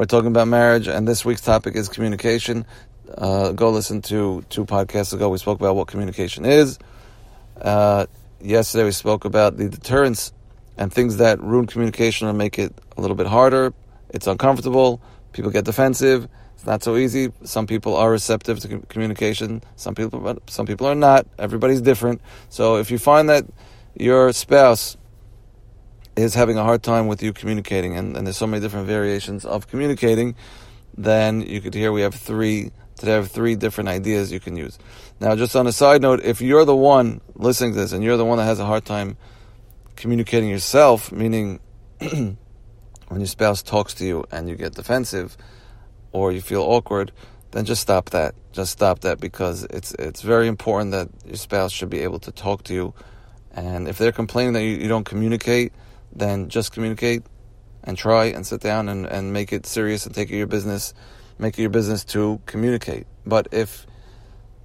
We're talking about marriage, and this week's topic is communication. Uh, go listen to two podcasts ago. We spoke about what communication is. Uh, yesterday, we spoke about the deterrence and things that ruin communication or make it a little bit harder. It's uncomfortable. People get defensive. It's not so easy. Some people are receptive to communication. Some people, some people are not. Everybody's different. So if you find that your spouse is having a hard time with you communicating, and, and there's so many different variations of communicating, then you could hear we have three today. I have three different ideas you can use. Now, just on a side note, if you're the one listening to this and you're the one that has a hard time communicating yourself, meaning when your spouse talks to you and you get defensive or you feel awkward, then just stop that. Just stop that because it's it's very important that your spouse should be able to talk to you. And if they're complaining that you, you don't communicate, then just communicate and try and sit down and, and make it serious and take it your business, make it your business to communicate. But if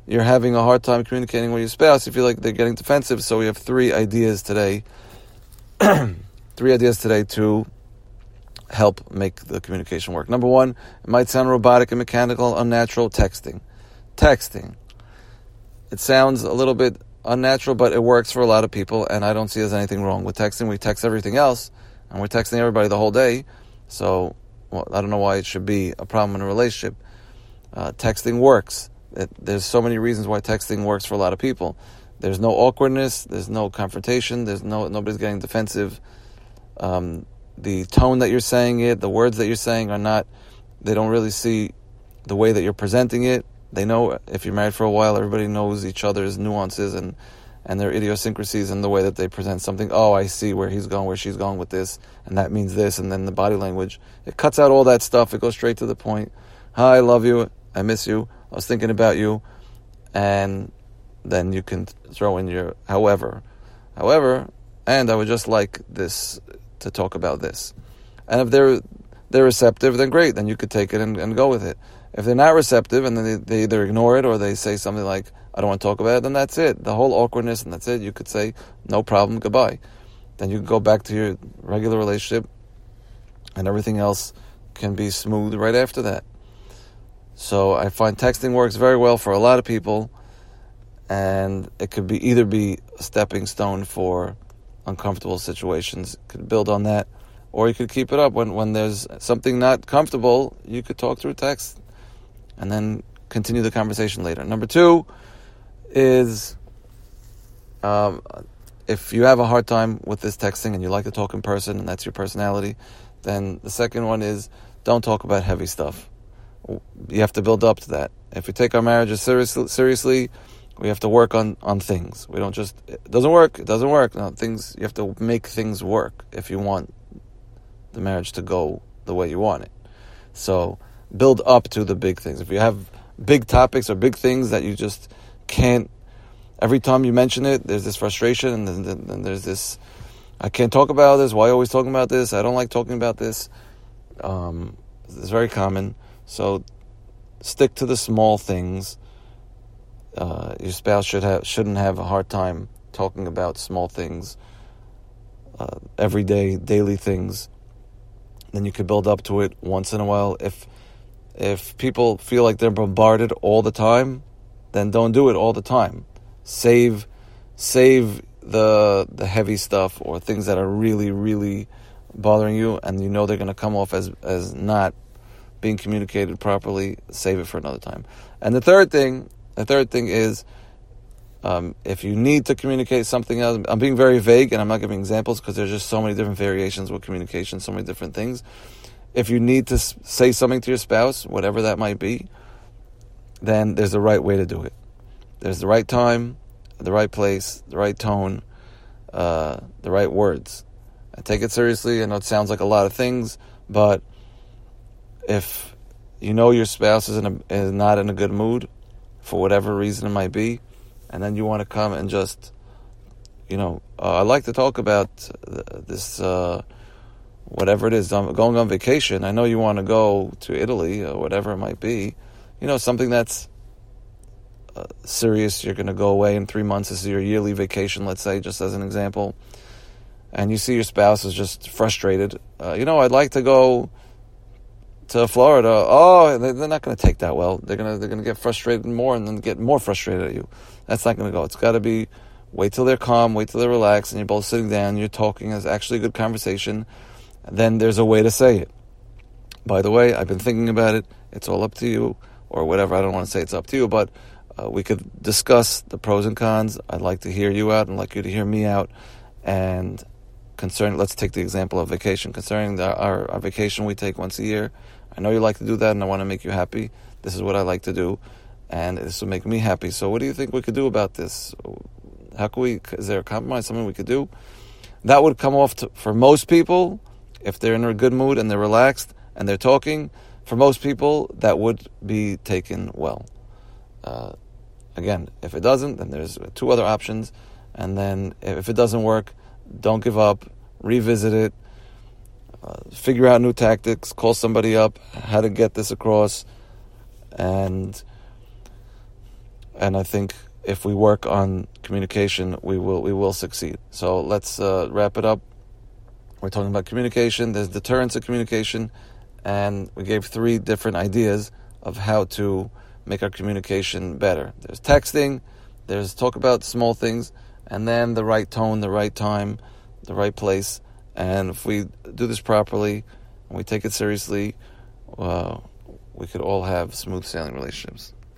you're having a hard time communicating with your spouse, you feel like they're getting defensive, so we have three ideas today. three ideas today to help make the communication work. Number one, it might sound robotic and mechanical, unnatural texting. Texting. It sounds a little bit unnatural, but it works for a lot of people, and I don't see there's anything wrong with texting. We text everything else, and we're texting everybody the whole day, so well, I don't know why it should be a problem in a relationship. Uh, texting works. It, there's so many reasons why texting works for a lot of people. There's no awkwardness. There's no confrontation. There's no nobody's getting defensive. Um, the tone that you're saying it, the words that you're saying are not. They don't really see the way that you're presenting it. They know if you're married for a while, everybody knows each other's nuances and and their idiosyncrasies and the way that they present something. Oh, I see where he's going, where she's going with this, and that means this, and then the body language. It cuts out all that stuff. It goes straight to the point. Hi, I love you. I miss you. I was thinking about you, and then you can throw in your however, however, and I would just like this to talk about this. And if they're they're receptive, then great. Then you could take it and, and go with it. If they're not receptive and then they, they either ignore it or they say something like, I don't want to talk about it, then that's it. The whole awkwardness and that's it. You could say, no problem, goodbye. Then you go back to your regular relationship and everything else can be smooth right after that. So I find texting works very well for a lot of people and it could be either be a stepping stone for uncomfortable situations. It could build on that or you could keep it up when, when there's something not comfortable, you could talk through text and then continue the conversation later. Number two is um, if you have a hard time with this texting and you like to talk in person and that's your personality, then the second one is don't talk about heavy stuff. You have to build up to that. If we take our marriages seriously, seriously, we have to work on, on things. We don't just it doesn't work. It doesn't work. No, things you have to make things work if you want the marriage to go the way you want it. So build up to the big things. If you have big topics or big things that you just can't, every time you mention it, there's this frustration and then, there's this, I can't talk about this. Why are you always talking about this? I don't like talking about this. Um, it's very common. So stick to the small things. Uh, your spouse should have shouldn't have a hard time talking about small things, uh, everyday, daily things. Then you could build up to it once in a while. If if people feel like they're bombarded all the time, then don't do it all the time. Save save the the heavy stuff or things that are really really bothering you and you know they're going to come off as as not being communicated properly, save it for another time. And the third thing, the third thing is um, if you need to communicate something else, I'm being very vague and I'm not giving examples because there's just so many different variations with communication, so many different things. If you need to say something to your spouse, whatever that might be, then there's the right way to do it. There's the right time, the right place, the right tone, uh, the right words. I take it seriously. I know it sounds like a lot of things, but if you know your spouse is, a, is not in a good mood, for whatever reason it might be, and then you want to come and just, you know, uh, I like to talk about this. Uh, whatever it is, going on vacation. I know you want to go to Italy or whatever it might be. You know, something that's uh, serious. You're going to go away in three months. This is your yearly vacation, let's say, just as an example. And you see your spouse is just frustrated. Uh, you know, I'd like to go to to Florida, oh, they're not going to take that well. They're going to they're going to get frustrated more and then get more frustrated at you. That's not going to go. It's got to be wait till they're calm, wait till they're relaxed, and you're both sitting down, you're talking. It's actually a good conversation. Then there's a way to say it. By the way, I've been thinking about it. It's all up to you, or whatever. I don't want to say it's up to you, but uh, we could discuss the pros and cons. I'd like to hear you out, and like you to hear me out. And concerning, let's take the example of vacation. Concerning the, our, our vacation we take once a year, I know you like to do that, and I want to make you happy. This is what I like to do, and this will make me happy. So, what do you think we could do about this? How can we? Is there a compromise? Something we could do? That would come off to, for most people if they're in a good mood and they're relaxed and they're talking. For most people, that would be taken well. Uh, again, if it doesn't, then there's two other options. And then if it doesn't work, don't give up, revisit it, uh, figure out new tactics, call somebody up, how to get this across, and and I think if we work on communication, we will we will succeed. So let's uh, wrap it up. We're talking about communication. There's deterrence of communication, and we gave three different ideas of how to make our communication better. There's texting, there's talk about small things, and then the right tone, the right time, the right place. And if we do this properly and we take it seriously, uh, we could all have smooth sailing relationships.